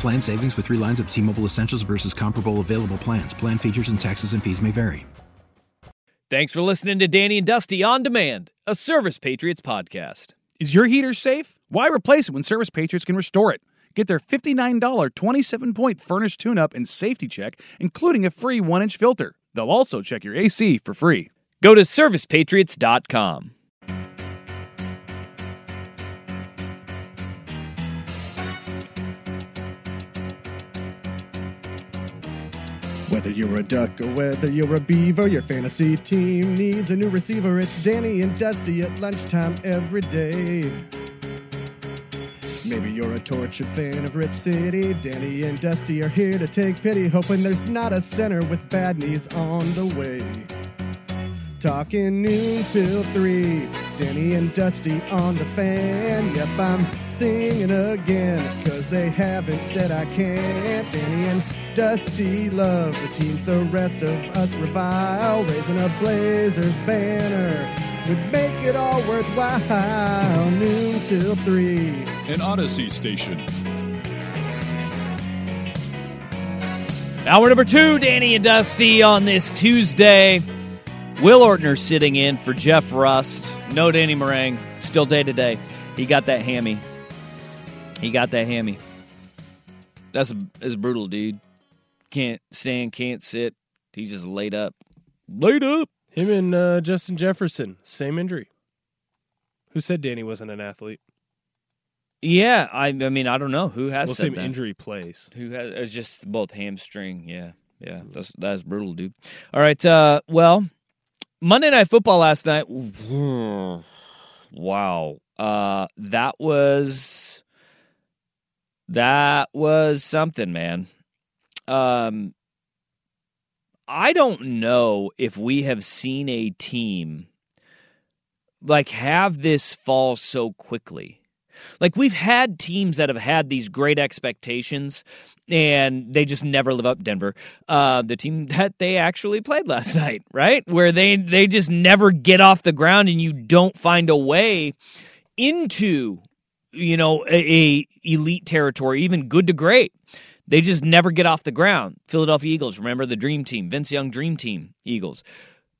Plan savings with three lines of T Mobile Essentials versus comparable available plans. Plan features and taxes and fees may vary. Thanks for listening to Danny and Dusty On Demand, a Service Patriots podcast. Is your heater safe? Why replace it when Service Patriots can restore it? Get their $59 27 point furnace tune up and safety check, including a free one inch filter. They'll also check your AC for free. Go to servicepatriots.com. Whether you're a duck or whether you're a beaver, your fantasy team needs a new receiver. It's Danny and Dusty at lunchtime every day. Maybe you're a tortured fan of Rip City. Danny and Dusty are here to take pity, hoping there's not a center with bad knees on the way. Talking noon till three. Danny and Dusty on the fan. Yep, I'm singing again, cause they haven't said I can't. Danny and Dusty love the teams the rest of us revile. Raising a Blazers banner would make it all worthwhile. Noon till three. An Audacy station. Hour number two, Danny and Dusty on this Tuesday. Will Ortner sitting in for Jeff Rust. No Danny Marang. Still day to day. He got that hammy. He got that hammy. That's that's brutal, dude. Can't stand, can't sit. He's just laid up. Laid up. Him and uh, Justin Jefferson, same injury. Who said Danny wasn't an athlete? Yeah, I, I mean, I don't know who has well, said same that. injury plays. Who has? It's just both hamstring. Yeah, yeah. That's that's brutal, dude. All right. Uh, well, Monday Night Football last night. Wow. Uh, that was that was something, man. Um, I don't know if we have seen a team like have this fall so quickly. Like we've had teams that have had these great expectations and they just never live up. Denver, uh, the team that they actually played last night, right, where they they just never get off the ground and you don't find a way into you know a, a elite territory, even good to great. They just never get off the ground. Philadelphia Eagles, remember the dream team, Vince Young dream team Eagles.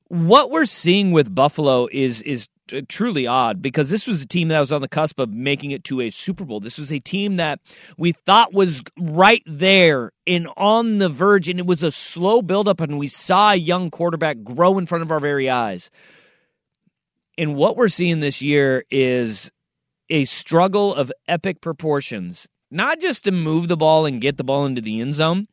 What we're seeing with Buffalo is is uh, truly odd because this was a team that was on the cusp of making it to a Super Bowl. This was a team that we thought was right there and on the verge, and it was a slow buildup, and we saw a young quarterback grow in front of our very eyes. And what we're seeing this year is a struggle of epic proportions, not just to move the ball and get the ball into the end zone.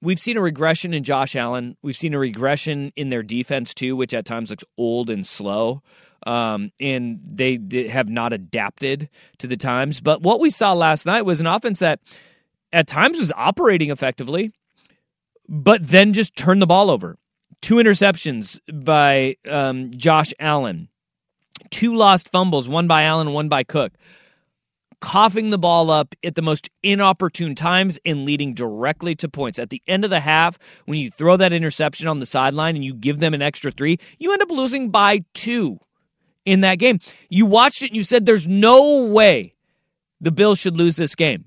We've seen a regression in Josh Allen. We've seen a regression in their defense too, which at times looks old and slow um, and they have not adapted to the times. But what we saw last night was an offense that at times was operating effectively, but then just turned the ball over. Two interceptions by um, Josh Allen, two lost fumbles, one by Allen, one by Cook. Coughing the ball up at the most inopportune times and leading directly to points. At the end of the half, when you throw that interception on the sideline and you give them an extra three, you end up losing by two in that game. You watched it and you said there's no way the Bills should lose this game.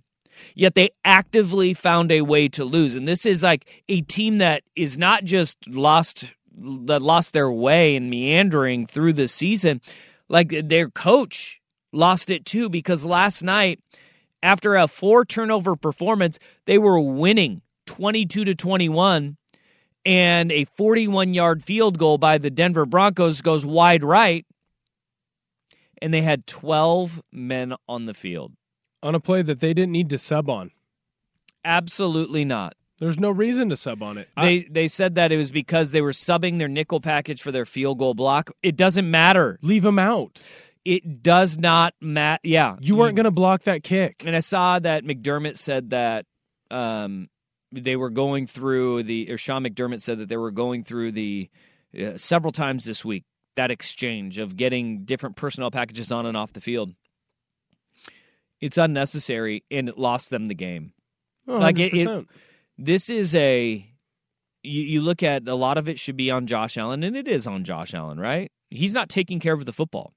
Yet they actively found a way to lose. And this is like a team that is not just lost that lost their way and meandering through the season. Like their coach lost it too because last night After a four turnover performance, they were winning 22 to 21 and a 41 yard field goal by the Denver Broncos goes wide right and they had 12 men on the field. On a play that they didn't need to sub on. Absolutely not. There's no reason to sub on it. They they said that it was because they were subbing their nickel package for their field goal block. It doesn't matter. Leave them out. It does not matter. Yeah, You weren't going to block that kick. And I saw that McDermott said that um, they were going through the, or Sean McDermott said that they were going through the uh, several times this week that exchange of getting different personnel packages on and off the field. It's unnecessary, and it lost them the game. Oh, Like, it- it- This is a. You, you look at a lot of it should be on Josh Allen, and it is on Josh Allen, right? He's not taking care of the football.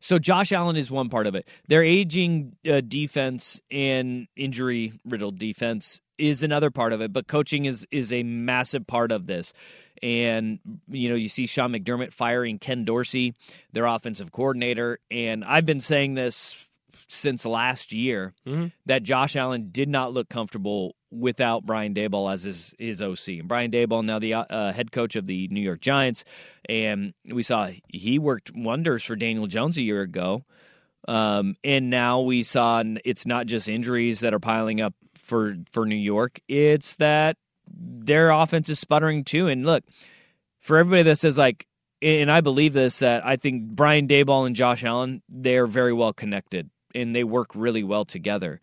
So Josh Allen is one part of it. Their aging uh, defense and injury riddled defense is another part of it. But coaching is is a massive part of this. And you know, you see Sean McDermott firing Ken Dorsey, their offensive coordinator, and I've been saying this since last year that Josh Allen did not look comfortable without Brian Daboll as his his OC. And Brian Daboll now the uh, head coach of the New York Giants, and we saw he worked wonders for Daniel Jones a year ago. Um, and now we saw it's not just injuries that are piling up for for New York; it's that their offense is sputtering too. And look, for everybody that says like, and I believe this that I think Brian Daboll and Josh Allen they're very well connected and they work really well together.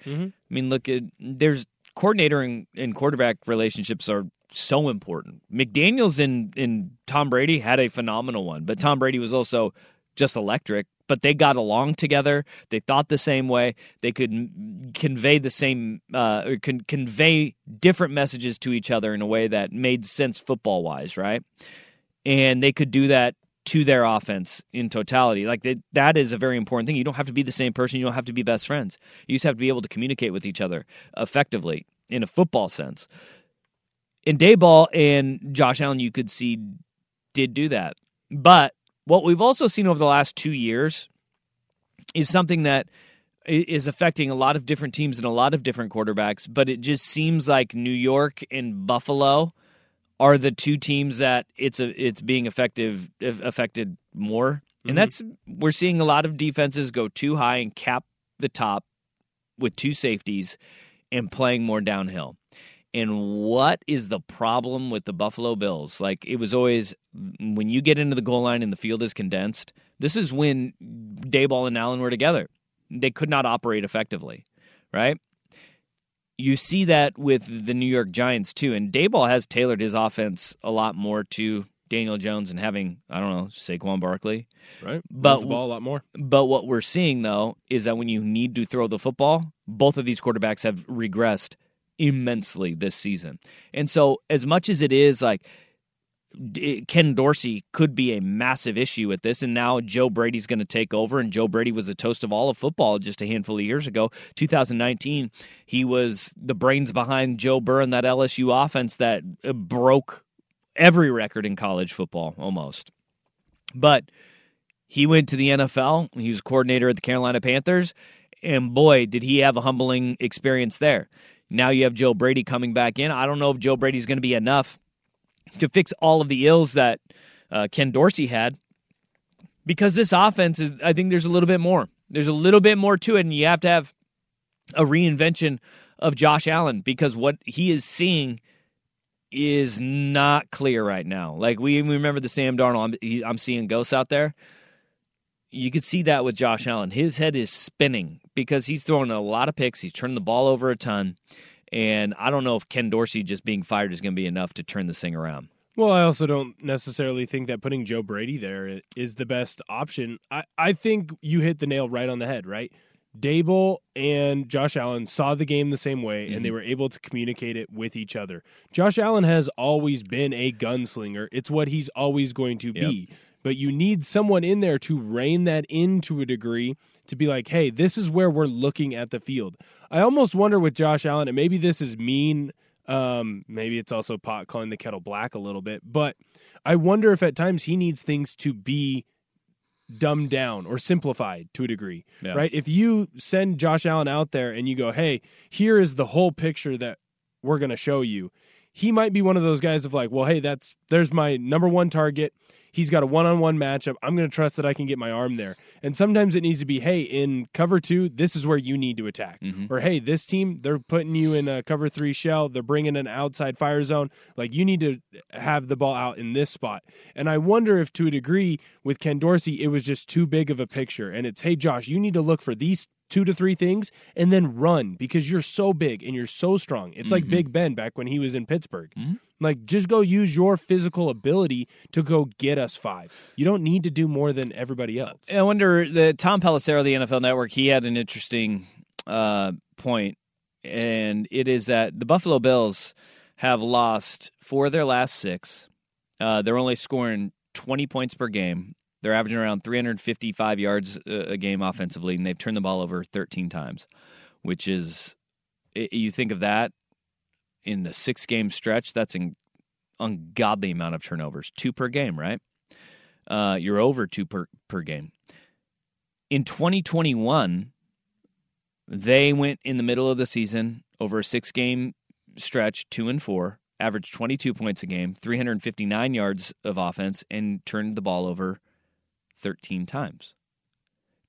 I mean, look at there's coordinator and, and quarterback relationships are so important. McDaniels and and Tom Brady had a phenomenal one, but Tom Brady was also just electric. But they got along together. They thought the same way. They could convey the same, uh, or con- convey different messages to each other in a way that made sense football wise, right? And they could do that to their offense in totality. Like they, that is a very important thing. You don't have to be the same person. You don't have to be best friends. You just have to be able to communicate with each other effectively in a football sense. And Daboll and Josh Allen, you could see, did do that. But what we've also seen over the last two years is something that is affecting a lot of different teams and a lot of different quarterbacks. But it just seems like New York and Buffalo are the two teams that it's a it's being effective affected more. And mm-hmm. that's we're seeing a lot of defenses go too high and cap the top with two safeties and playing more downhill. And what is the problem with the Buffalo Bills? Like it was always when you get into the goal line and the field is condensed. This is when Daboll and Allen were together. They could not operate effectively, right? You see that with the New York Giants too, and Daboll has tailored his offense a lot more to Daniel Jones and having I don't know Saquon Barkley. Right? But- the ball a lot more. But what we're seeing though is that when you need to throw the football, both of these quarterbacks have regressed immensely this season. And so as much as it is like Ken Dorsey could be a massive issue with this, and now Joe Brady's going to take over. And Joe Brady was the toast of all of football just a handful of years ago. 2019, he was the brains behind Joe Burr and that LSU offense that uh, broke every record in college football almost. But he went to the NFL. He was coordinator at the Carolina Panthers, and boy, did he have a humbling experience there. Now you have Joe Brady coming back in. I don't know if Joe Brady's going to be enough to fix all of the ills that uh, Ken Dorsey had, because this offense is. I think there's a little bit more. There's a little bit more to it, and you have to have a reinvention of Josh Allen because what he is seeing is not clear right now. Like we, we remember the Sam Darnold. I'm, he, I'm seeing ghosts out there. You could see that with Josh Allen. His head is spinning because he's throwing a lot of picks. He's turning the ball over a ton. And I don't know if Ken Dorsey just being fired is going to be enough to turn this thing around. Well, I also don't necessarily think that putting Joe Brady there is the best option. I, I think you hit the nail right on the head, right? Daboll and Josh Allen saw the game the same way, and they mm-hmm. were able to communicate it with each other. Josh Allen has always been a gunslinger. It's what he's always going to be. But you need someone in there to rein that in to a degree to be like, hey, this is where we're looking at the field. I almost wonder with Josh Allen, and maybe this is mean. Um, maybe it's also pot calling the kettle black a little bit, but I wonder if at times he needs things to be dumbed down or simplified to a degree, Yeah. right? If you send Josh Allen out there and you go, "Hey, here is the whole picture that we're going to show you," he might be one of those guys of like, "Well, hey, that's there's my number one target. He's got a one-on-one matchup. I'm going to trust that I can get my arm there." And sometimes it needs to be, "Hey, in cover two, this is where you need to attack," mm-hmm. or "Hey, this team they're putting you in a cover three shell. They're bringing an outside fire zone. Like you need to have the ball out in this spot." And I wonder if, to a degree, with Ken Dorsey, it was just too big of a picture. And it's, "Hey, Josh, you need to look for these." Two to three things and then run because you're so big and you're so strong. It's like Big Ben back when he was in Pittsburgh. Like, just go use your physical ability to go get us five. You don't need to do more than everybody else. I wonder the Tom Pelissero of the NFL Network. He had an interesting uh, point, and it is that the Buffalo Bills have lost four of their last six. Uh, they're only scoring twenty points per game. They're averaging around 355 yards a game offensively, and they've turned the ball over 13 times, which is you think of that in a six game stretch. That's an ungodly amount of turnovers, two per game, right? Uh, you're over two per per game in 2021, they went in the middle of the season over a six game stretch, two and four, averaged 22 points a game, 359 yards of offense, and turned the ball over 13 times.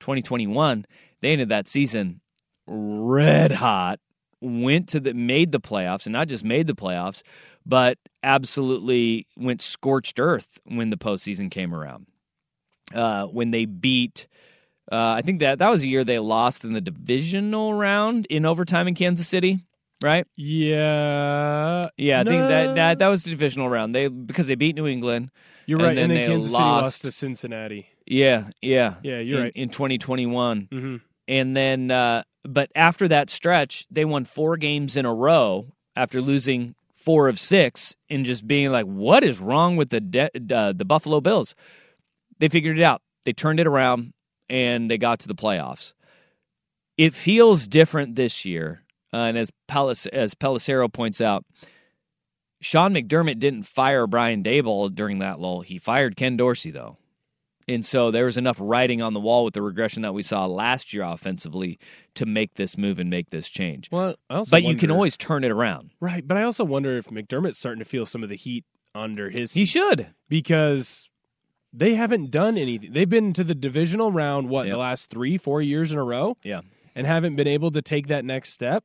2021, they ended that season red hot, went to the made the playoffs, and not just made the playoffs, but absolutely went scorched earth when the postseason came around. Uh, when they beat uh, I think that that was the year they lost in the divisional round in overtime in Kansas City, right? Yeah. Yeah, I think that, that that was the divisional round. They because they beat New England. You're and right. then And then they Kansas City lost lost. to Cincinnati. Yeah, yeah, Yeah, you're in, right. in 2021. hmm And then, uh, but after that stretch, they won four games in a row after losing four of six and just being like, "What is wrong with the de- uh, the Buffalo Bills?" They figured it out. They turned it around and they got to the playoffs. It feels different this year, uh, and as Pellis- as Pelissero points out, Sean McDermott didn't fire Brian Daboll during that lull. He fired Ken Dorsey though. And so there was enough writing on the wall with the regression that we saw last year offensively to make this move and make this change. Well, I also but you can always turn it around. right. But I also wonder if McDermott's starting to feel some of the heat under his He should. because they haven't done anything. They've been to the divisional round what Yep. the last three, four years in a row, Yeah. and haven't been able to take that next step.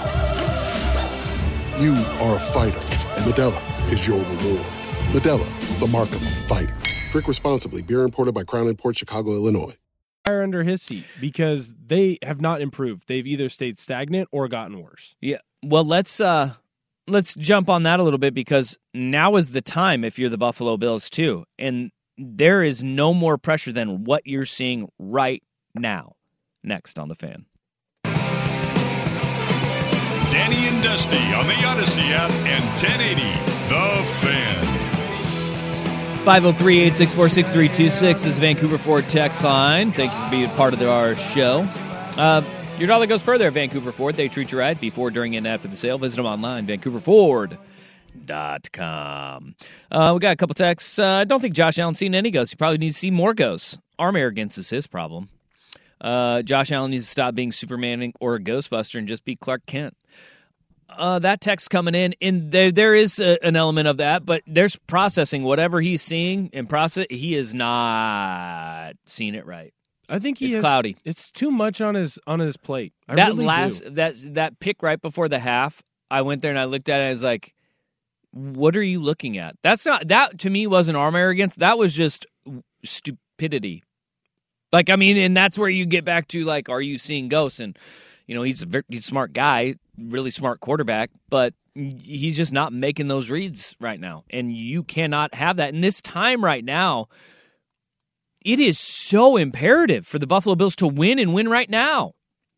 You are a fighter, and Modelo is your reward. Modelo, the mark of a fighter. Drink responsibly. Beer imported by Crown Port Chicago, Illinois. fire under his seat because they have not improved. They've either stayed stagnant or gotten worse. Yeah. Well, let's uh let's jump on that a little bit because now is the time if you're the Buffalo Bills too. And there is no more pressure than what you're seeing right now. Next on the fan. Danny and Dusty on the Audacy app and 1080 The Fan. 503 864 6326 is Vancouver Ford text line. Thank you for being part of our show. Uh, your dollar goes further at Vancouver Ford. They treat you right before, during, and after the sale. Visit them online, vancouverford.com. Uh, we got a couple texts. Uh, I don't think Josh Allen's seen any ghosts. He probably needs to see more ghosts. Arm arrogance is his problem. Uh, Josh Allen needs to stop being Superman or a Ghostbuster and just be Clark Kent. Uh, that text coming in, and there there is a, an element of that, but there's processing whatever he's seeing and process. He is not seeing it right. I think he's cloudy. It's too much on his on his plate. I that really last do. that that pick right before the half, I went there and I looked at it. and I was like, "What are you looking at?" That's not that to me wasn't arm arrogance. That was just stupidity. Like I mean, and that's where you get back to like, are you seeing ghosts? And you know, he's a very he's a smart guy, really smart quarterback, but he's just not making those reads right now. And you cannot have that in this time right now. It is so imperative for the Buffalo Bills to win and win right now.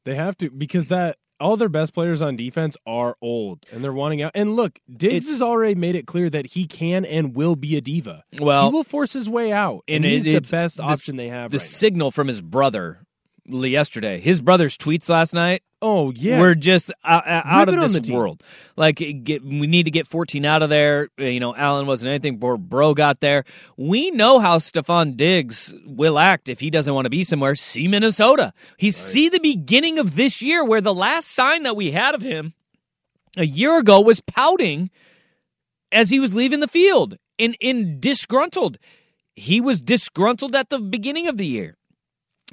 They have to because that all their best players on defense are old and they're wanting out. And look, Diggs It's- has already made it clear that he can and will be a diva. Well- he will force his way out, and, and he's the best the- option they have. The right now. signal from his brother yesterday, his brother's tweets last night. Oh yeah, were just uh, uh, out, out of this the world. Like, get, we need to get 14 out of there. Uh, you know, Allen wasn't anything before Bro got there. We know how Stefon Diggs will act if he doesn't want to be somewhere. See Minnesota. He see the beginning of this year where the last sign that we had of him a year ago was pouting as he was leaving the field and in disgruntled. He was disgruntled at the beginning of the year.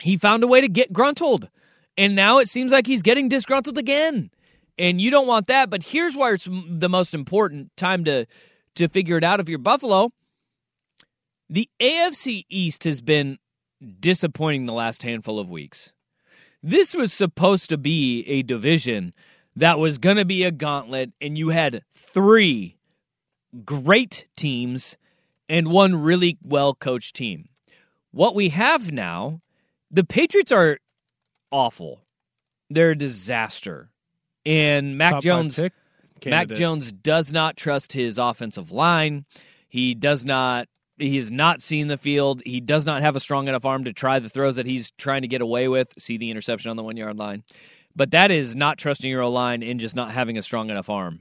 He found a way to get gruntled. And now it seems like he's getting disgruntled again. And you don't want that, but here's where it's the most important time to to figure it out if you're Buffalo. The AFC East has been disappointing the last handful of weeks. This was supposed to be a division that was going to be a gauntlet and you had 3 great teams and one really well coached team. What we have now, the Patriots are awful. They're a disaster. And Mac Top Jones Mac. Jones does not trust his offensive line. He does not he has not seen the field. He does not have a strong enough arm to try the throws that he's trying to get away with. See the interception on the 1-yard line. But that is not trusting your line and just not having a strong enough arm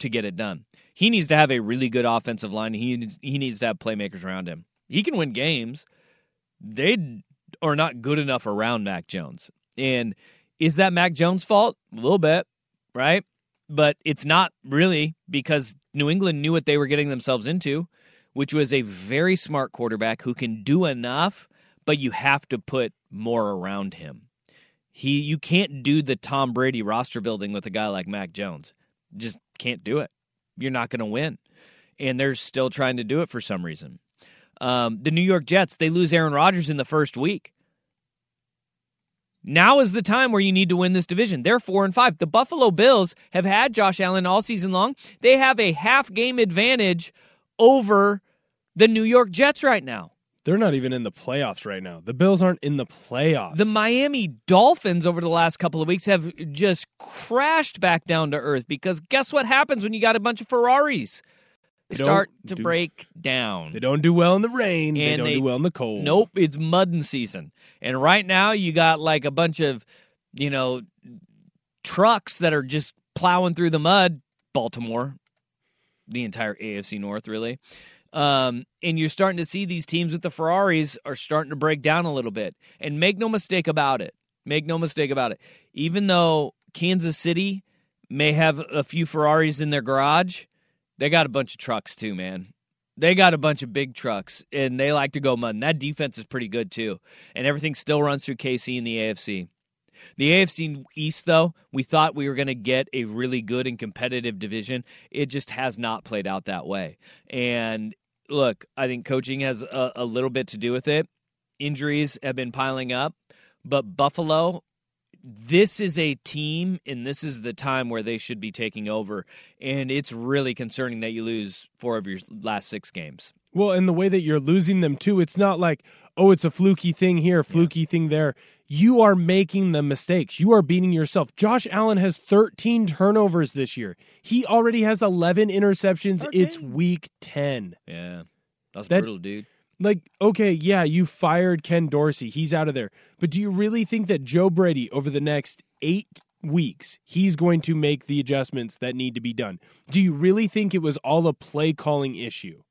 to get it done. He needs to have a really good offensive line. He needs, he needs to have playmakers around him. He can win games. They are not good enough around Mac Jones. And is that Mac Jones' fault? A little bit, right? But it's not really because New England knew what they were getting themselves into, which was a very smart quarterback who can do enough, but you have to put more around him. He you can't do the Tom Brady roster building with a guy like Mac Jones. Just can't do it. You're not going to win. And they're still trying to do it for some reason. Um, the New York Jets, they lose Aaron Rodgers in the first week. Now is the time where you need to win this division. They're four and five. The Buffalo Bills have had Josh Allen all season long. They have a half game advantage over the New York Jets right now. They're not even in the playoffs right now. The Bills aren't in the playoffs. The Miami Dolphins over the last couple of weeks have just crashed back down to earth because guess what happens when you got a bunch of Ferraris? They start to do- break down. They don't do well in the rain. they don't they- do well in the cold. Nope, it's mudding season. And right now you got like a bunch of, you know, trucks that are just plowing through the mud. Baltimore, the entire AFC North, really. Um, and you're starting to see these teams with the Ferraris are starting to break down a little bit. And make no mistake about it. Make no mistake about it. Even though Kansas City may have a few Ferraris in their garage, they got a bunch of trucks too, man. They got a bunch of big trucks and they like to go mud. And that defense is pretty good too. And everything still runs through KC and the AFC. The AFC East, though, we thought we were going to get a really good and competitive division. It just has not played out that way. And look, I think coaching has a, a little bit to do with it. Injuries have been piling up, but Buffalo, this is a team, and this is the time where they should be taking over. And it's really concerning that you lose four of your last six games. Well, and the way that you're losing them too, it's not like, oh, it's a fluky thing here, fluky thing there. You are making the mistakes. You are beating yourself. Josh Allen has 13 turnovers this year. He already has 11 interceptions. It's week 10. Yeah. That's That- brutal, dude. Like, okay, yeah, you fired Ken Dorsey. He's out of there. But do you really think that Joe Brady, over the next eight weeks, he's going to make the adjustments that need to be done? Do you really think it was all a play calling issue?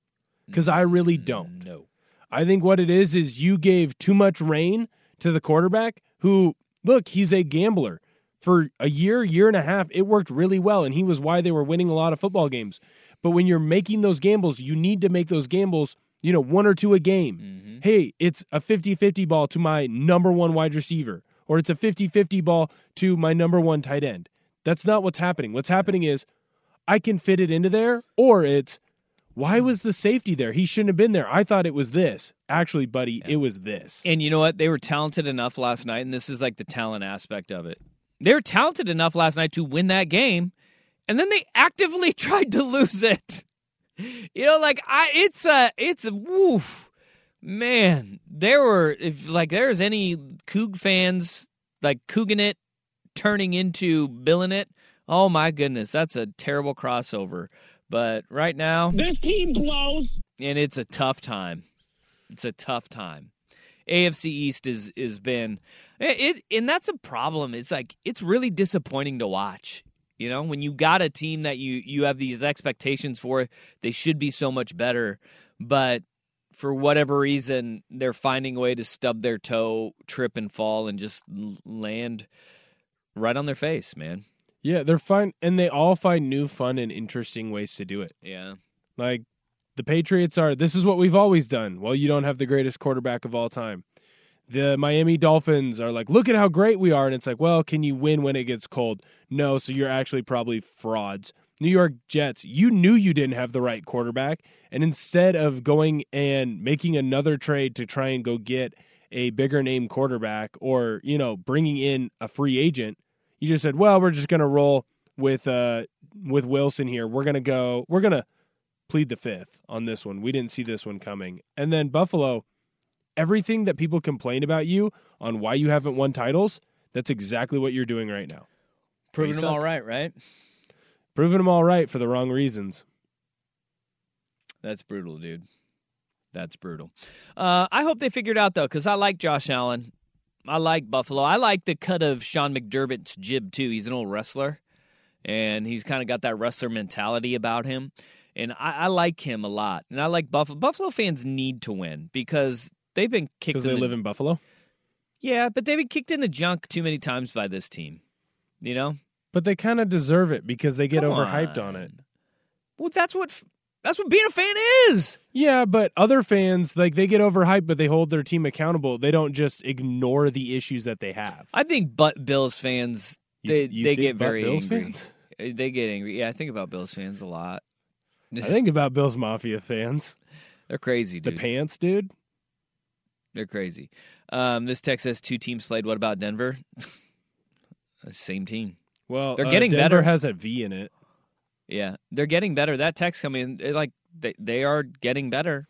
Because I really mm, don't. No. I think what it is is you gave too much rain to the quarterback who, look, he's a gambler. For a year, year and a half, it worked really well, and he was why they were winning a lot of football games. But when you're making those gambles, you need to make those gambles, you know, one or two a game. Mm-hmm. Hey, it's a 50 50 ball to my number one wide receiver, or it's a 50 50 ball to my number one tight end. That's not what's happening. What's happening is I can fit it into there, or it's why mm-hmm. was the safety there? He shouldn't have been there. I thought it was this. Actually, buddy, it was this. And you know what? They were talented enough last night, and this is like the talent aspect of it. They were talented enough last night to win that game, and then they actively tried to lose it. You know, like I, it's a, it's a, woof, man. There were, if like there's any Coug fans like Couging it, turning into billing it. Oh my goodness, that's a terrible crossover. But right now, This team blows. and it's a tough time. It's a tough time. AFC East is is been it, it and that's a problem. It's like it's really disappointing to watch. You know, when you got a team that you you have these expectations for, they should be so much better, but for whatever reason, they're finding a way to stub their toe, trip and fall, and just land right on their face, man. Yeah, they're fine, and they all find new, fun, and interesting ways to do it. Yeah. Like the Patriots are, this is what we've always done. Well, you don't have the greatest quarterback of all time. The Miami Dolphins are like, look at how great we are. And it's like, well, can you win when it gets cold? No, so you're actually probably frauds. New York Jets, you knew you didn't have the right quarterback. And instead of going and making another trade to try and go get a bigger name quarterback or, you know, bringing in a free agent, you just said, well, we're just going to roll with uh with Wilson here. We're going to go we're going to plead the fifth on this one. We didn't see this one coming. And then Buffalo, everything that people complain about you on why you haven't won titles, that's exactly what you're doing right now. Proving them all right, right? Proving them all right for the wrong reasons. That's brutal, dude. That's brutal. Uh, I hope they figured out though, because I like Josh Allen. I like Buffalo. I like the cut of Sean McDermott's jib too. He's an old wrestler, and he's kind of got that wrestler mentality about him. And I, I like him a lot. And I like Buffalo. Buffalo fans need to win because they've been kicked. Because they the- live in Buffalo. Yeah, but they've been kicked in the junk too many times by this team. You know. But they kind of deserve it because they get Come overhyped on it. Well, that's what that's what being a fan is. Yeah, but other fans like they get overhyped, but they hold their team accountable. They don't just ignore the issues that they have. I think but Bills fans they you they get very Bills angry. fans? Uh, they get angry. Yeah, I think about Bills fans a lot. I think about Bills Mafia fans. They're crazy, The pants, dude. They're crazy. Um, this text says two teams played. What about Denver? Same team. Well, They're uh, getting Denver better. has a V in it. Yeah, they're getting better. That text coming in, like they they are getting better.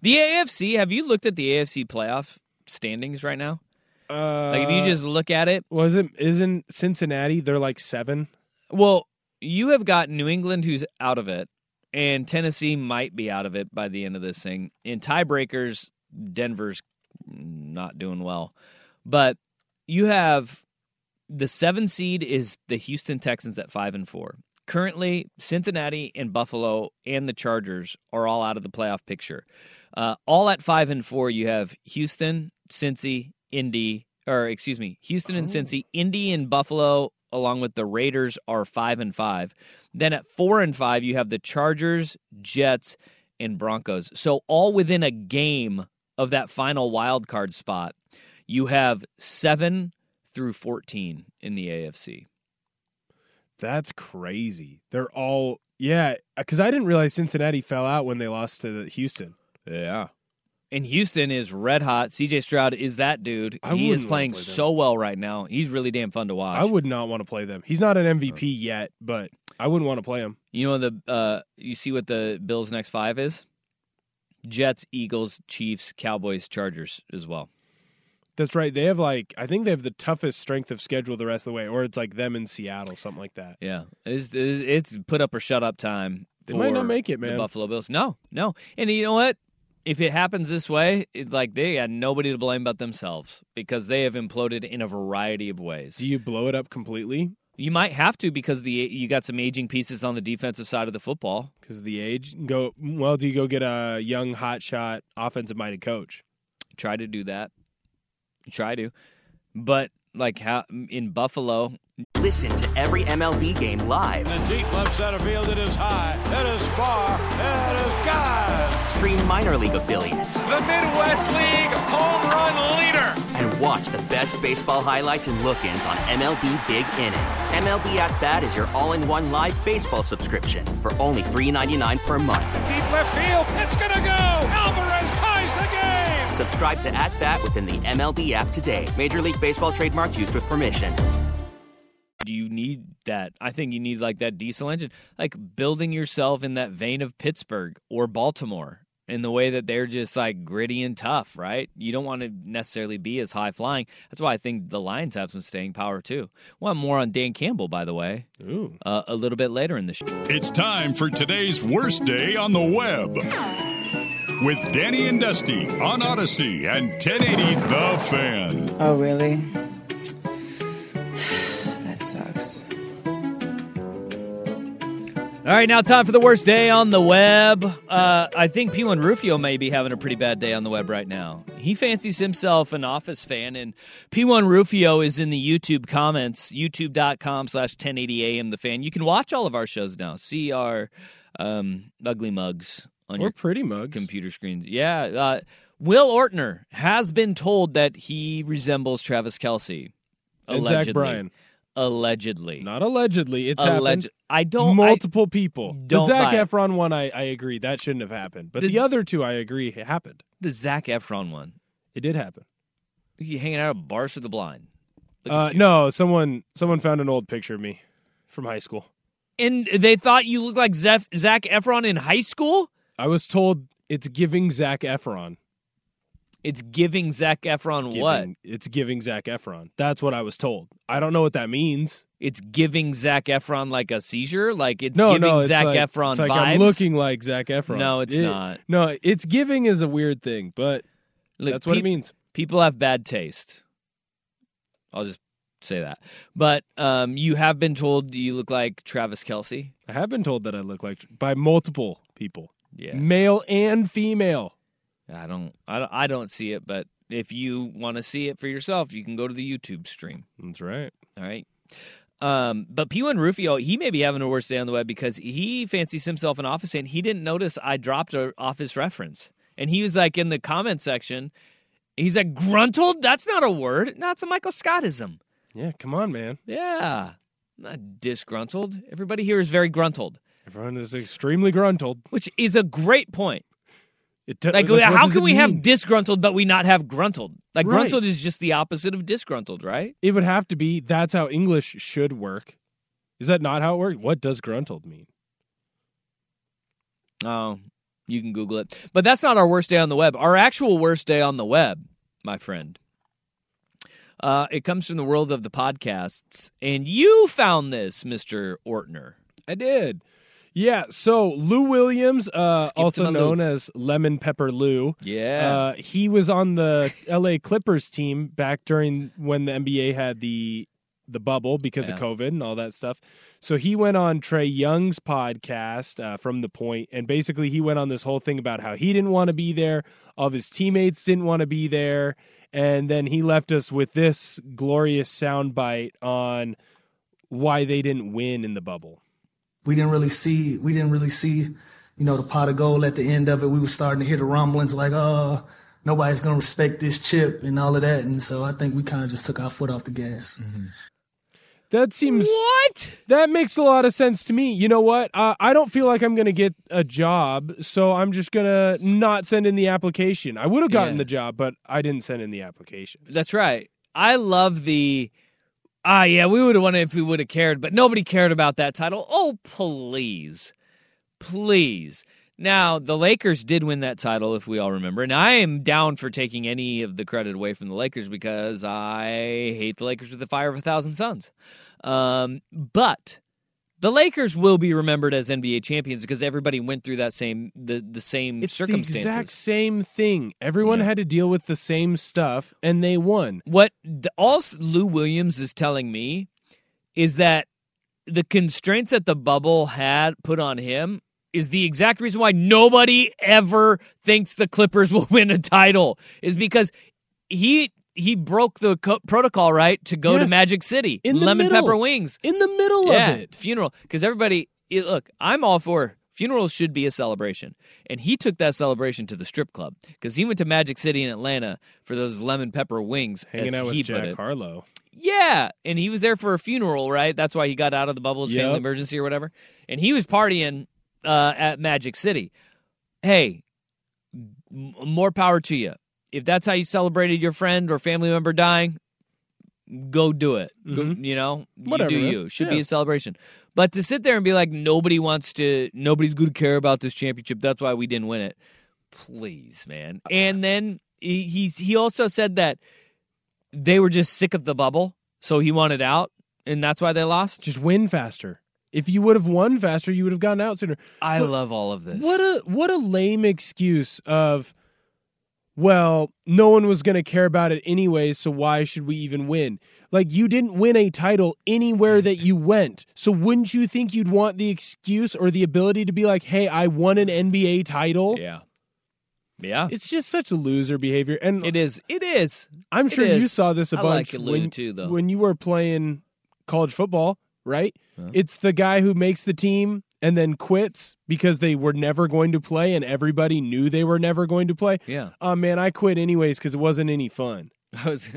The AFC. Have you looked at the AFC playoff standings right now? Uh, Like if you just look at it, was it isn't Cincinnati? They're like seven. Well, you have got New England who's out of it, and Tennessee might be out of it by the end of this thing. In tiebreakers, Denver's not doing well. But you have the seven seed is the Houston Texans at five and four. Currently, Cincinnati and Buffalo and the Chargers are all out of the playoff picture. Uh, all at five and four, you have Houston, Cincy, Indy, or excuse me, Houston and Cincy, Indy and Buffalo, along with the Raiders, are five and five. Then at four and five, you have the Chargers, Jets, and Broncos. So all within a game of that final wild card spot, you have seven through fourteen in the AFC. That's crazy. They're all yeah. Because I didn't realize Cincinnati fell out when they lost to Houston. Yeah. And Houston is red hot. CJ Stroud is that dude. I he is playing play so well right now. He's really damn fun to watch. I would not want to play them. He's not an MVP yet, but I wouldn't want to play him. You know the uh you see what the Bills next 5 is? Jets, Eagles, Chiefs, Cowboys, Chargers as well. That's right. They have like I think they have the toughest strength of schedule the rest of the way, or it's like them in Seattle, something like that. Yeah. It's it's, it's put up or shut up time. They might not make it, The man. Buffalo Bills. No. No. And you know what? if it happens this way, it, like they had nobody to blame but themselves because they have imploded in a variety of ways. Do you blow it up completely? You might have to because the you got some aging pieces on the defensive side of the football. Because of the age? Go well. Do you go get a young hot shot, offensive minded coach? Try to do that. Try to, but like how in Buffalo, Listen to every MLB game live. In the deep left center field, it is high, it is far, it is God. Stream minor league affiliates The Midwest League home run leader. And watch the best baseball highlights and look-ins on MLB Big Inning. MLB At Bat is your all-in-one live baseball subscription for only $3.99 per month. Deep left field, it's gonna go. Alvarez ties the game. Subscribe to At Bat within the MLB app today. Major League Baseball trademarks used with permission. do you need that? I think you need like that diesel engine, like building yourself in that vein of Pittsburgh or Baltimore in the way that they're just like gritty and tough, right? You don't want to necessarily be as high flying. That's why I think the Lions have some staying power too. Well, more on Dan Campbell, by the way, Ooh. uh, a little bit later in the show. It's time for today's worst day on the web. With Danny and Dusty on Audacy and 1080 The Fan. Oh, really? that sucks. All right, now time for the worst day on the web. Uh, I think P1 Rufio may be having a pretty bad day on the web right now. He fancies himself an Office fan, and P1 Rufio is in the YouTube comments, youtube.com slash 1080am the fan. You can watch all of our shows now, see our um, ugly mugs on Or your pretty mugs. computer screens. Yeah. Uh, Will Ortner has been told that he resembles Travis Kelce. And Zach Bryan. Allegedly. Not allegedly. It's Alleged- happened. I don't. I- Multiple people. The don't Zach buy it. Efron one, I, I agree. That shouldn't have happened. But The- the, other two, I agree, it happened. the Zac Efron one. It did happen. You hanging out at bars for the blind. Uh, no, someone someone found an old picture of me from high school. And they thought you looked like Zeph- Zac Efron in high school? I was told it's giving Zac Efron. It's giving Zac Efron what? Giving- It's giving Zac Efron. That's what I was told. I don't know what that means. It's giving Zac Efron like a seizure? Like it's no, giving no, it's Zach like, Efron it's like vibes? I'm looking like Zac Efron. No, it's It- not. No, it's giving is a weird thing, but Look, that's what it means. People have bad taste. I'll just say that. But um, you have been told you look like Travis Kelce. I have been told that I look like by multiple people, Yeah. male and female. I don't, I don't, I don't see it, but if you want to see it for yourself, you can go to the YouTube stream. That's right. All right. Um, but P1 Rufio, he may be having a worse day on the web because he fancies himself an office and he didn't notice I dropped a office reference. And he was like in the comment section, he's like, gruntled? That's not a word. No, it's a Michael Scottism. Yeah, come on, man. Yeah. Not disgruntled. Everybody here is very gruntled, Everyone is extremely gruntled. which is a great point. T- Like, what how can we have disgruntled but we not have gruntled? Like, Right. gruntled is just the opposite of disgruntled, right? It would have to be. That's how English should work. Is that not how it works? What does gruntled mean? Oh, you can Google it. But that's not our worst day on the web. Our actual worst day on the web, my friend. Uh, it comes from the world of the podcasts. And you found this, Mr. Ortner. I did. Yeah. So Lou Williams, uh, also my Lou. known as Lemon Pepper Lou, Yeah. uh, he was on the L.A. Clippers team back during when the NBA had the the bubble because of COVID and all that stuff. So he went on Trae Young's podcast uh, from the point, and basically he went on this whole thing about how he didn't want to be there, all of his teammates didn't want to be there, and then he left us with this glorious soundbite on why they didn't win in the bubble. We didn't really see we didn't really see you know the pot of gold at the end of it we were starting to hear the rumblings like oh nobody's gonna respect this chip and all of that and so i think we kind of just took our foot off the gas That seems what? That makes a lot of sense to me. You know what? Uh, I don't feel like I'm going to get a job, so I'm just going to not send in the application. I would have gotten Yeah. the job, but I didn't send in the application. That's right. I love the. Ah, yeah, we would have won it if we would have cared, but nobody cared about that title. Oh, please. Please. Now, the Lakers did win that title, if we all remember, and I am down for taking any of the credit away from the Lakers because I hate the Lakers with the fire of a thousand suns. Um, but The Lakers will be remembered as NBA champions because everybody went through that same the the same It's the exact same thing. Everyone had to deal with the same stuff, and they won. What the, all Lou Williams is telling me is that the constraints that the bubble had put on him is the exact reason why nobody ever thinks the Clippers will win a title is because he he broke the co- protocol right to go to Magic City. In lemon middle. pepper wings. In the middle yeah, of it. funeral. Because everybody look i'm all for funerals should be a celebration. And he took that celebration to the strip club because he went to magic city in atlanta for those lemon pepper wings Hanging out with Jack. Harlow. yeah and he was there for a funeral right? That's why he got out of the bubble his family emergency or whatever. And he was partying uh, at magic city. Hey more power to you if that's how you celebrated your friend or family member dying go do it. Go- Mhm. you know Whatever, you do you. Should be a celebration. But to sit there and be like nobody wants to nobody's going to care about this championship. That's why we didn't win it. Please man. And then he he's, he also said that they were just sick of the bubble so he wanted out and that's why they lost? Just win faster. If you would have won faster, you would have gotten out sooner. i But love all of this. What a what a lame excuse of well, no one was going to care about it anyway, so why should we even win? Like you didn't win a title anywhere that you went. So wouldn't you think you'd want the excuse or the ability to be like, "Hey, I won an NBA title?" yeah yeah It's just such a loser behavior. And it is it is I'm sure you saw this a I bunch like when, too, though. when you were playing college football, right? It's the guy who makes the team and then quits because they were never going to play and everybody knew they were never going to play. Yeah. Oh man, I quit anyways because it wasn't any fun. I was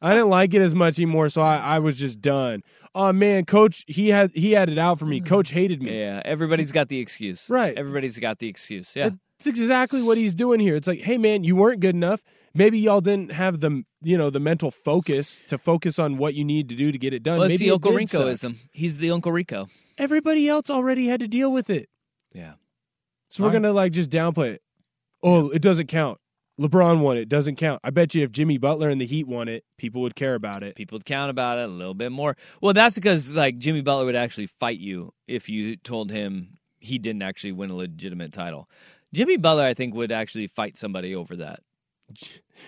I didn't like it as much anymore, so I, I was just done. Oh man, coach, he had he had it out for me. Coach hated me. yeah everybody's got the excuse Right. everybody's got the excuse yeah That's exactly what he's doing here. It's like, hey man, you weren't good enough. Maybe y'all didn't have the you know the mental focus to focus on what you need to do to get it done. well, it's Maybe the it Uncle suck. Ricoism. He's the Uncle Rico. Everybody else already had to deal with it. Yeah. So we're All gonna like just downplay it. Oh, it doesn't count. LeBron won it. Doesn't count. I bet you if Jimmy Butler and the Heat won it, people would care about it. People would count about it a little bit more. Well, that's because like Jimmy Butler would actually fight you if you told him he didn't actually win a legitimate title. Jimmy Butler, I think, would actually fight somebody over that.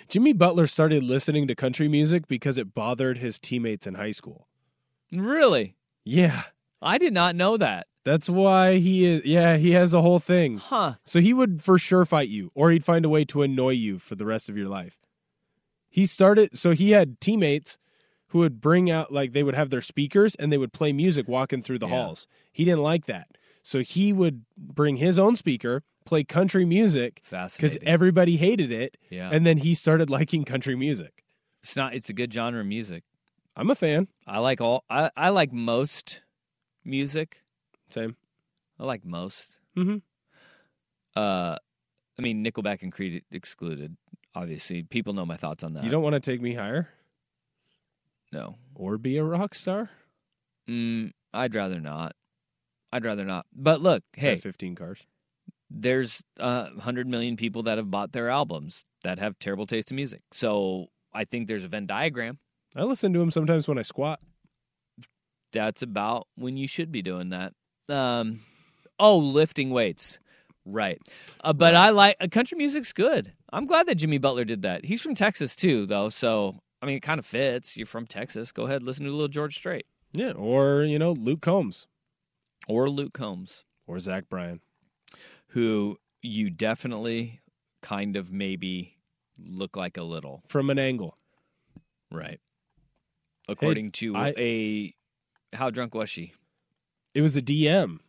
Jimmy Butler started listening to country music because it bothered his teammates in high school. Really? Yeah. I did not know that. That's why he is yeah, he has a whole thing. Huh. So he would for sure fight you, or he'd find a way to annoy you for the rest of your life. He started so he had teammates who would bring out like they would have their speakers and they would play music walking through the Yeah. halls. He didn't like that. So he would bring his own speaker, play country music because everybody hated it. Yeah. And then he started liking country music. It's not. It's a good genre of music. I'm a fan. I like all. I, I like most music. Same. I like most. Mm-hmm. Uh, I mean Nickelback and Creed excluded. Obviously, people know my thoughts on that. You don't want to take me higher No. or be a rock star? Mm, I'd rather not. I'd rather not. But look, hey, Have 15 cars. there's uh, 100 million people that have bought their albums that have terrible taste in music. So I think there's a Venn diagram. I listen to him sometimes when I squat. That's about when you should be doing that. Um, oh, lifting weights. Right. Uh, but I like uh, country music's good. I'm glad that Jimmy Butler did that. He's from Texas too, though. So, I mean, it kind of fits. You're from Texas. Go ahead, listen to a little George Strait Yeah, or you know Luke Combs or Luke Combs. or Zach Bryan. who you definitely kind of maybe look like a little. from an angle. Right. According to I- a how drunk was she? It was a DM.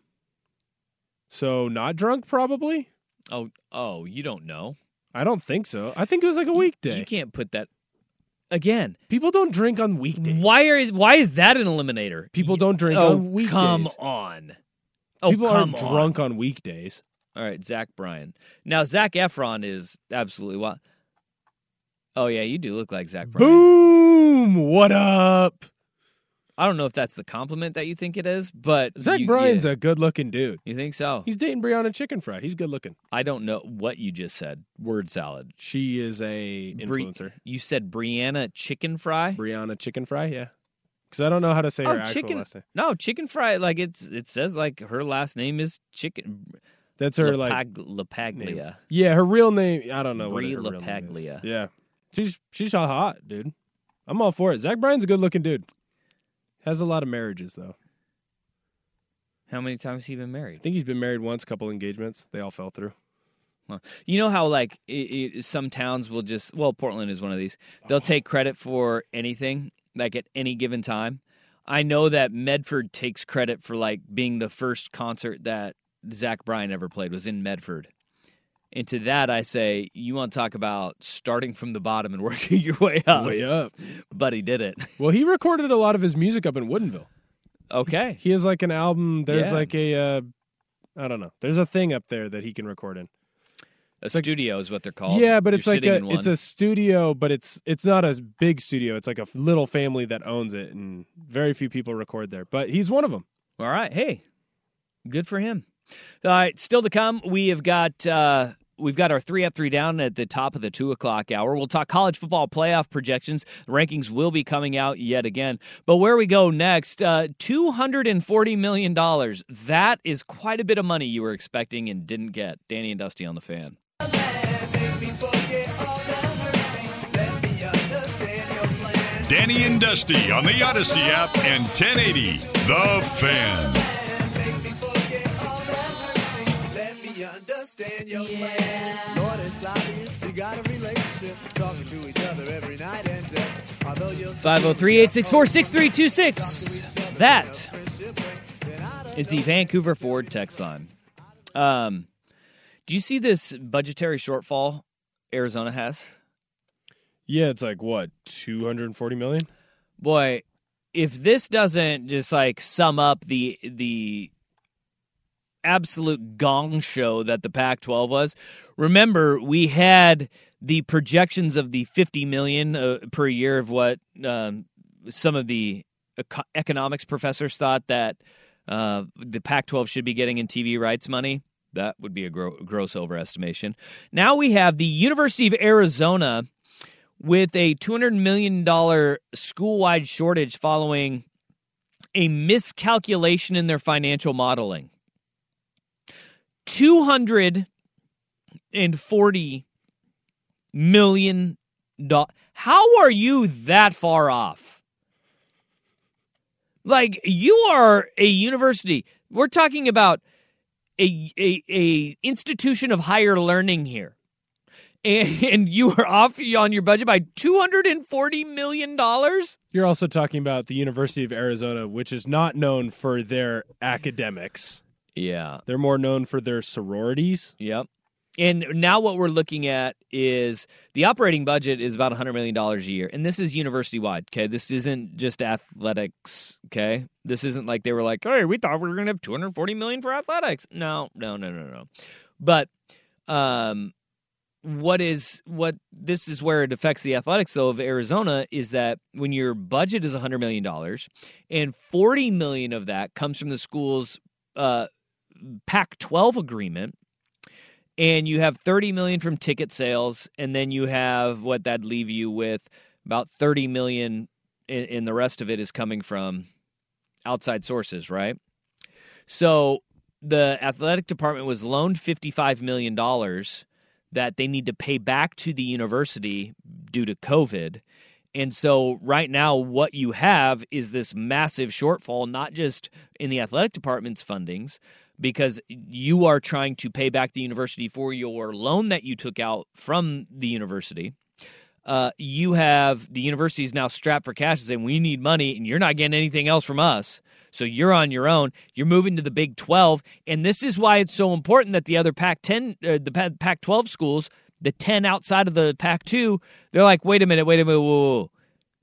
So not drunk, probably. Oh, oh, you don't know. I don't think so. I think it was like a weekday. You can't put that again. People don't drink on weekdays. Why are why is that an eliminator? People don't drink oh, on weekdays. come on. Oh, People come aren't on. drunk on weekdays. All right, Zach Bryan. Now Zac Efron is absolutely wild. Oh yeah, you do look like Zach Bryan. Boom! What up? I don't know if that's the compliment that you think it is, but Zach you, Bryan's yeah. a good-looking dude. You think so? He's dating Brianna Chicken Fry. He's good looking. I don't know what you just said. Word salad. She is a influencer. you said Brianna Chicken Fry. Brianna Chicken Fry, yeah. because I don't know how to say oh, her oh, actual chicken. last name. No, chicken fry. Like it's it says like her last name is chicken. That's her Lapag- like Lapaglia. Yeah, her real name. I don't know. what Brie her real name is. Lapaglia. Yeah, she's she's hot, dude. I'm all for it. Zach Bryan's a good looking dude. Has a lot of marriages though. How many times has he been married? I think he's been married once, couple engagements. They all fell through. Huh. You know how like it, it, some towns will just well, Portland is one of these. They'll uh-huh. take credit for anything, like at any given time. I know that Medford takes credit for like being the first concert that Zach Bryan ever played was in Medford. And to that, I say, you want to talk about starting from the bottom and working your way up. Way up. But he did it. Well, he recorded a lot of his music up in Woodinville. Okay. He has like an album. There's Yeah. like a, uh, I don't know. There's a thing up there that he can record in. A like- studio is what they're called. Yeah, but You're it's like a it's a studio, but it's it's not a big studio. It's like a little family that owns it, and very few people record there. But he's one of them. All right. Hey, good for him. All right. Still to come, we have got uh, we've got our three up, three down at the top of the two o'clock hour. We'll talk college football playoff projections. The rankings will be coming out yet again. But where we go next, uh, two hundred and forty million dollars. That is quite a bit of money you were expecting and didn't get. Danny and Dusty on the fan. Danny and Dusty on the Audacy app and 1080 The Fan. Five zero three eight six four six three two six. That is the Vancouver Ford text line. Um, do you see this budgetary shortfall Arizona has? Yeah, it's like what 240 million. Boy, if this doesn't just like sum up the the absolute gong show that the Pac-12 was. Remember, we had the projections of the 50 million uh, per year of what um, some of the eco- economics professors thought that uh, the Pac-12 should be getting in TV rights money. That would be a gro- gross overestimation. Now we have the University of Arizona with a $200 million school wide shortage following a miscalculation in their financial modeling. $240 million. How are you that far off? Like, you are a university. We're talking about a, a, a institution of higher learning here and, and you are off on your budget by two hundred and forty million dollars. You're also talking about the University of Arizona, which is not known for their academics. Yeah, They're more known for their sororities. Yep. And now what we're looking at is the operating budget is about $100 million a year. And this is university wide. Okay. This isn't just athletics. Okay. This isn't like they were like, hey, we thought we were going to have 240 million for athletics. No, no, no, no, no. But, um, what is what this is where it affects the athletics though of Arizona is that when your budget is hundred million dollars and forty million of that comes from the school's uh, Pac 12 agreement, and you have 30 million from ticket sales, and then you have what that'd leave you with about 30 million, and, the rest of it is coming from outside sources, right? So the athletic department was loaned $55 million that they need to pay back to the university due to COVID. And so right now, what you have is this massive shortfall, not just in the athletic department's fundings, because you are trying to pay back the university for your loan that you took out from the university. Uh, you have the university is now strapped for cash and saying, We need money, and you're not getting anything else from us. So you're on your own. You're moving to the Big 12. And this is why it's so important that the other Pac 10, uh, the Pac 12 schools, the 10 outside of the Pac 2, they're like, Wait a minute, wait a minute, whoa, whoa, whoa.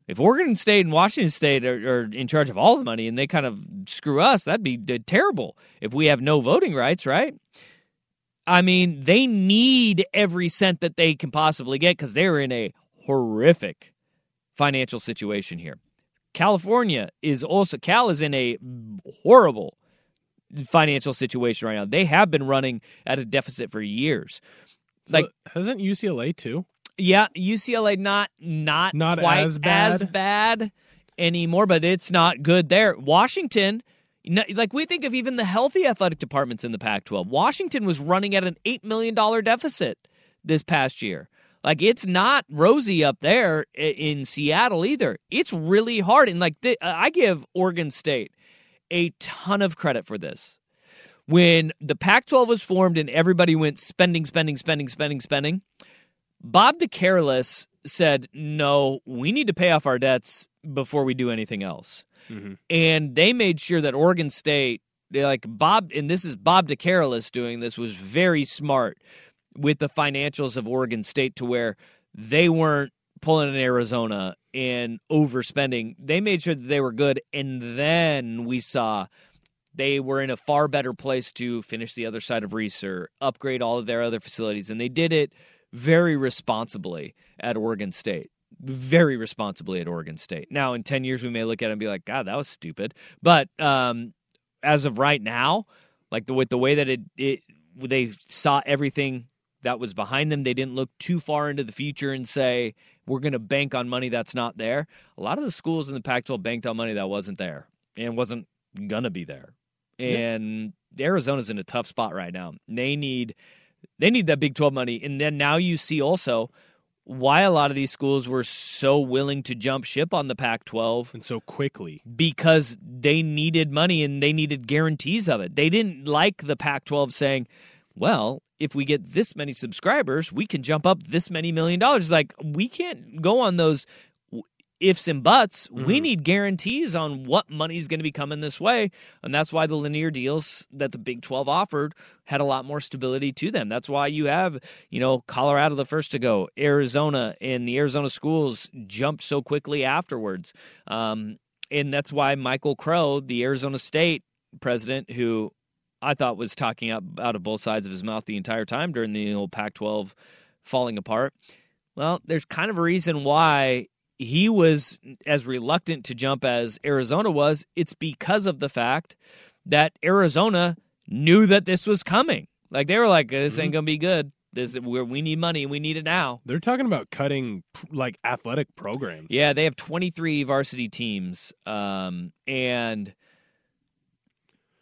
If Oregon State and Washington State are, are, in charge of all the money and they kind of screw us, that'd be terrible if we have no voting rights, right? I mean, they need every cent that they can possibly get because they're in a horrific financial situation here. California is also, Cal is in a horrible financial situation right now. They have been running at a deficit for years. So like, hasn't UCLA too? Yeah, UCLA not not Not quite as bad? as bad. anymore, but it's not good there. Washington, like we think of even the healthy athletic departments in the Pac 12, Washington was running at an $8 million deficit this past year. Like it's not rosy up there in Seattle either. It's really hard. And like I give Oregon State a ton of credit for this. When the Pac 12 was formed and everybody went spending, spending, spending, spending, spending, Bob De Carolis said, no, we need to pay off our debts before we do anything else. Mm-hmm. And they made sure that Oregon State, like Bob, and this is Bob De Carolis doing this, was very smart with the financials of Oregon State to where they weren't pulling in Arizona and overspending. They made sure that they were good. And then we saw they were in a far better place to finish the other side of Reser, upgrade all of their other facilities. And they did it very responsibly at Oregon State. Very responsibly at Oregon State. Now, in 10 years, we may look at it and be like, God, that was stupid. But um, as of right now, like the, with the way that it, it they saw everything that was behind them. They didn't look too far into the future and say, we're going to bank on money that's not there. A lot of the schools in the Pac 12 banked on money that wasn't there and wasn't going to be there. And yeah. Arizona's in a tough spot right now. They need they need that Big 12 money. And then now you see also why a lot of these schools were so willing to jump ship on the Pac 12 and so quickly because they needed money and they needed guarantees of it. They didn't like the Pac 12 saying, well, if we get this many subscribers, we can jump up this many million dollars. Like, we can't go on those ifs and buts. Mm-hmm. We need guarantees on what money is going to be coming this way. And that's why the linear deals that the Big 12 offered had a lot more stability to them. That's why you have, you know, Colorado the first to go, Arizona, and the Arizona schools jumped so quickly afterwards. Um, and that's why Michael Crow, the Arizona State president, who I thought was talking out, out of both sides of his mouth the entire time during the old Pac 12 falling apart. Well, there's kind of a reason why he was as reluctant to jump as Arizona was. It's because of the fact that Arizona knew that this was coming. Like they were like, "This ain't mm-hmm. gonna be good. This we we need money. And we need it now." They're talking about cutting like athletic programs. Yeah, they have 23 varsity teams, um, and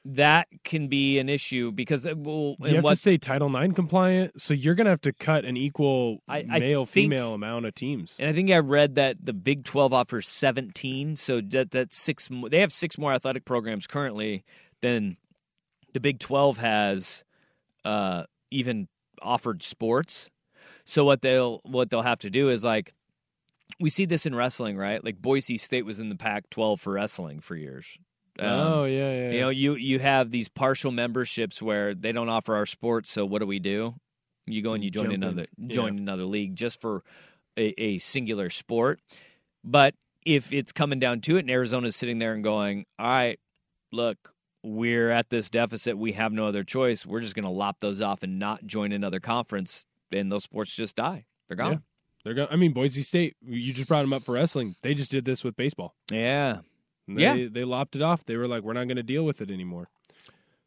that can be an issue because it will. You have what, to stay Title IX compliant, so you're going to have to cut an equal I, male female amount of teams. And I think I read that the Big Twelve offers 17, so that that's six. They have six more athletic programs currently than the Big Twelve has uh, even offered sports. So what they'll what they'll have to do is like we see this in wrestling, right? Like Boise State was in the Pac-12 for wrestling for years. Um, oh yeah, yeah, yeah. You know, you you have these partial memberships where they don't offer our sports. So what do we do? You go and you join Jump another in. join yeah. another league just for a, a, singular sport. But if it's coming down to it, and Arizona's sitting there and going, "All right, look, we're at this deficit. We have no other choice. We're just going to lop those off and not join another conference." And those sports just die. They're gone. Yeah. They're gone. I mean, Boise State. You just brought them up for wrestling. They just did this with baseball. Yeah, they, yeah, they lopped it off. They were like, "We're not going to deal with it anymore."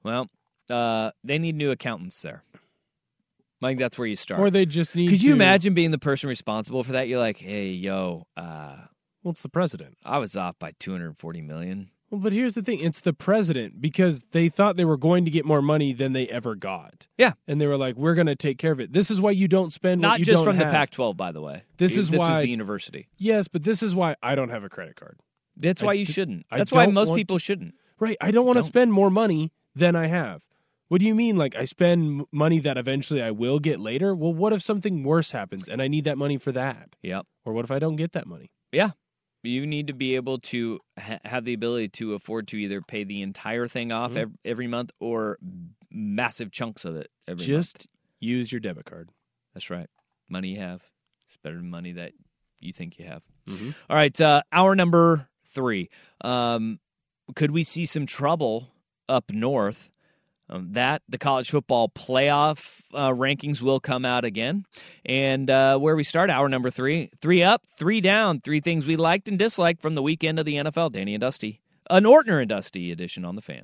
Well, uh, they need new accountants there. I think that's where you start. Or they just need. Could to... you imagine being the person responsible for that? You're like, "Hey, yo, uh, well, it's the president. I was off by 240 million. Well, but here's the thing: it's the president because they thought they were going to get more money than they ever got. Yeah, and they were like, "We're going to take care of it." This is why you don't spend. Not just from have. the Pac-12, by the way. This is this why is the university. Yes, but this is why I don't have a credit card. That's why I, you shouldn't. That's why most people to, shouldn't. Right. I don't want to spend more money than I have. What do you mean? Like I spend money that eventually I will get later? Well, what if something worse happens and I need that money for that? Yep. Or what if I don't get that money? Yeah. You need to be able to ha- have the ability to afford to either pay the entire thing off mm-hmm. every, every, month or massive chunks of it every month. Just month. use your debit card. That's right. Money you have. It's better than money that you think you have. Mm-hmm. All right. Uh, hour number three. Um, could we see some trouble up north? Um, that the college football playoff uh, rankings will come out again. And uh, where we start, hour number three three up, three down, three things we liked and disliked from the weekend of the NFL. Danny and Dusty, an Ortner and Dusty edition on the fan.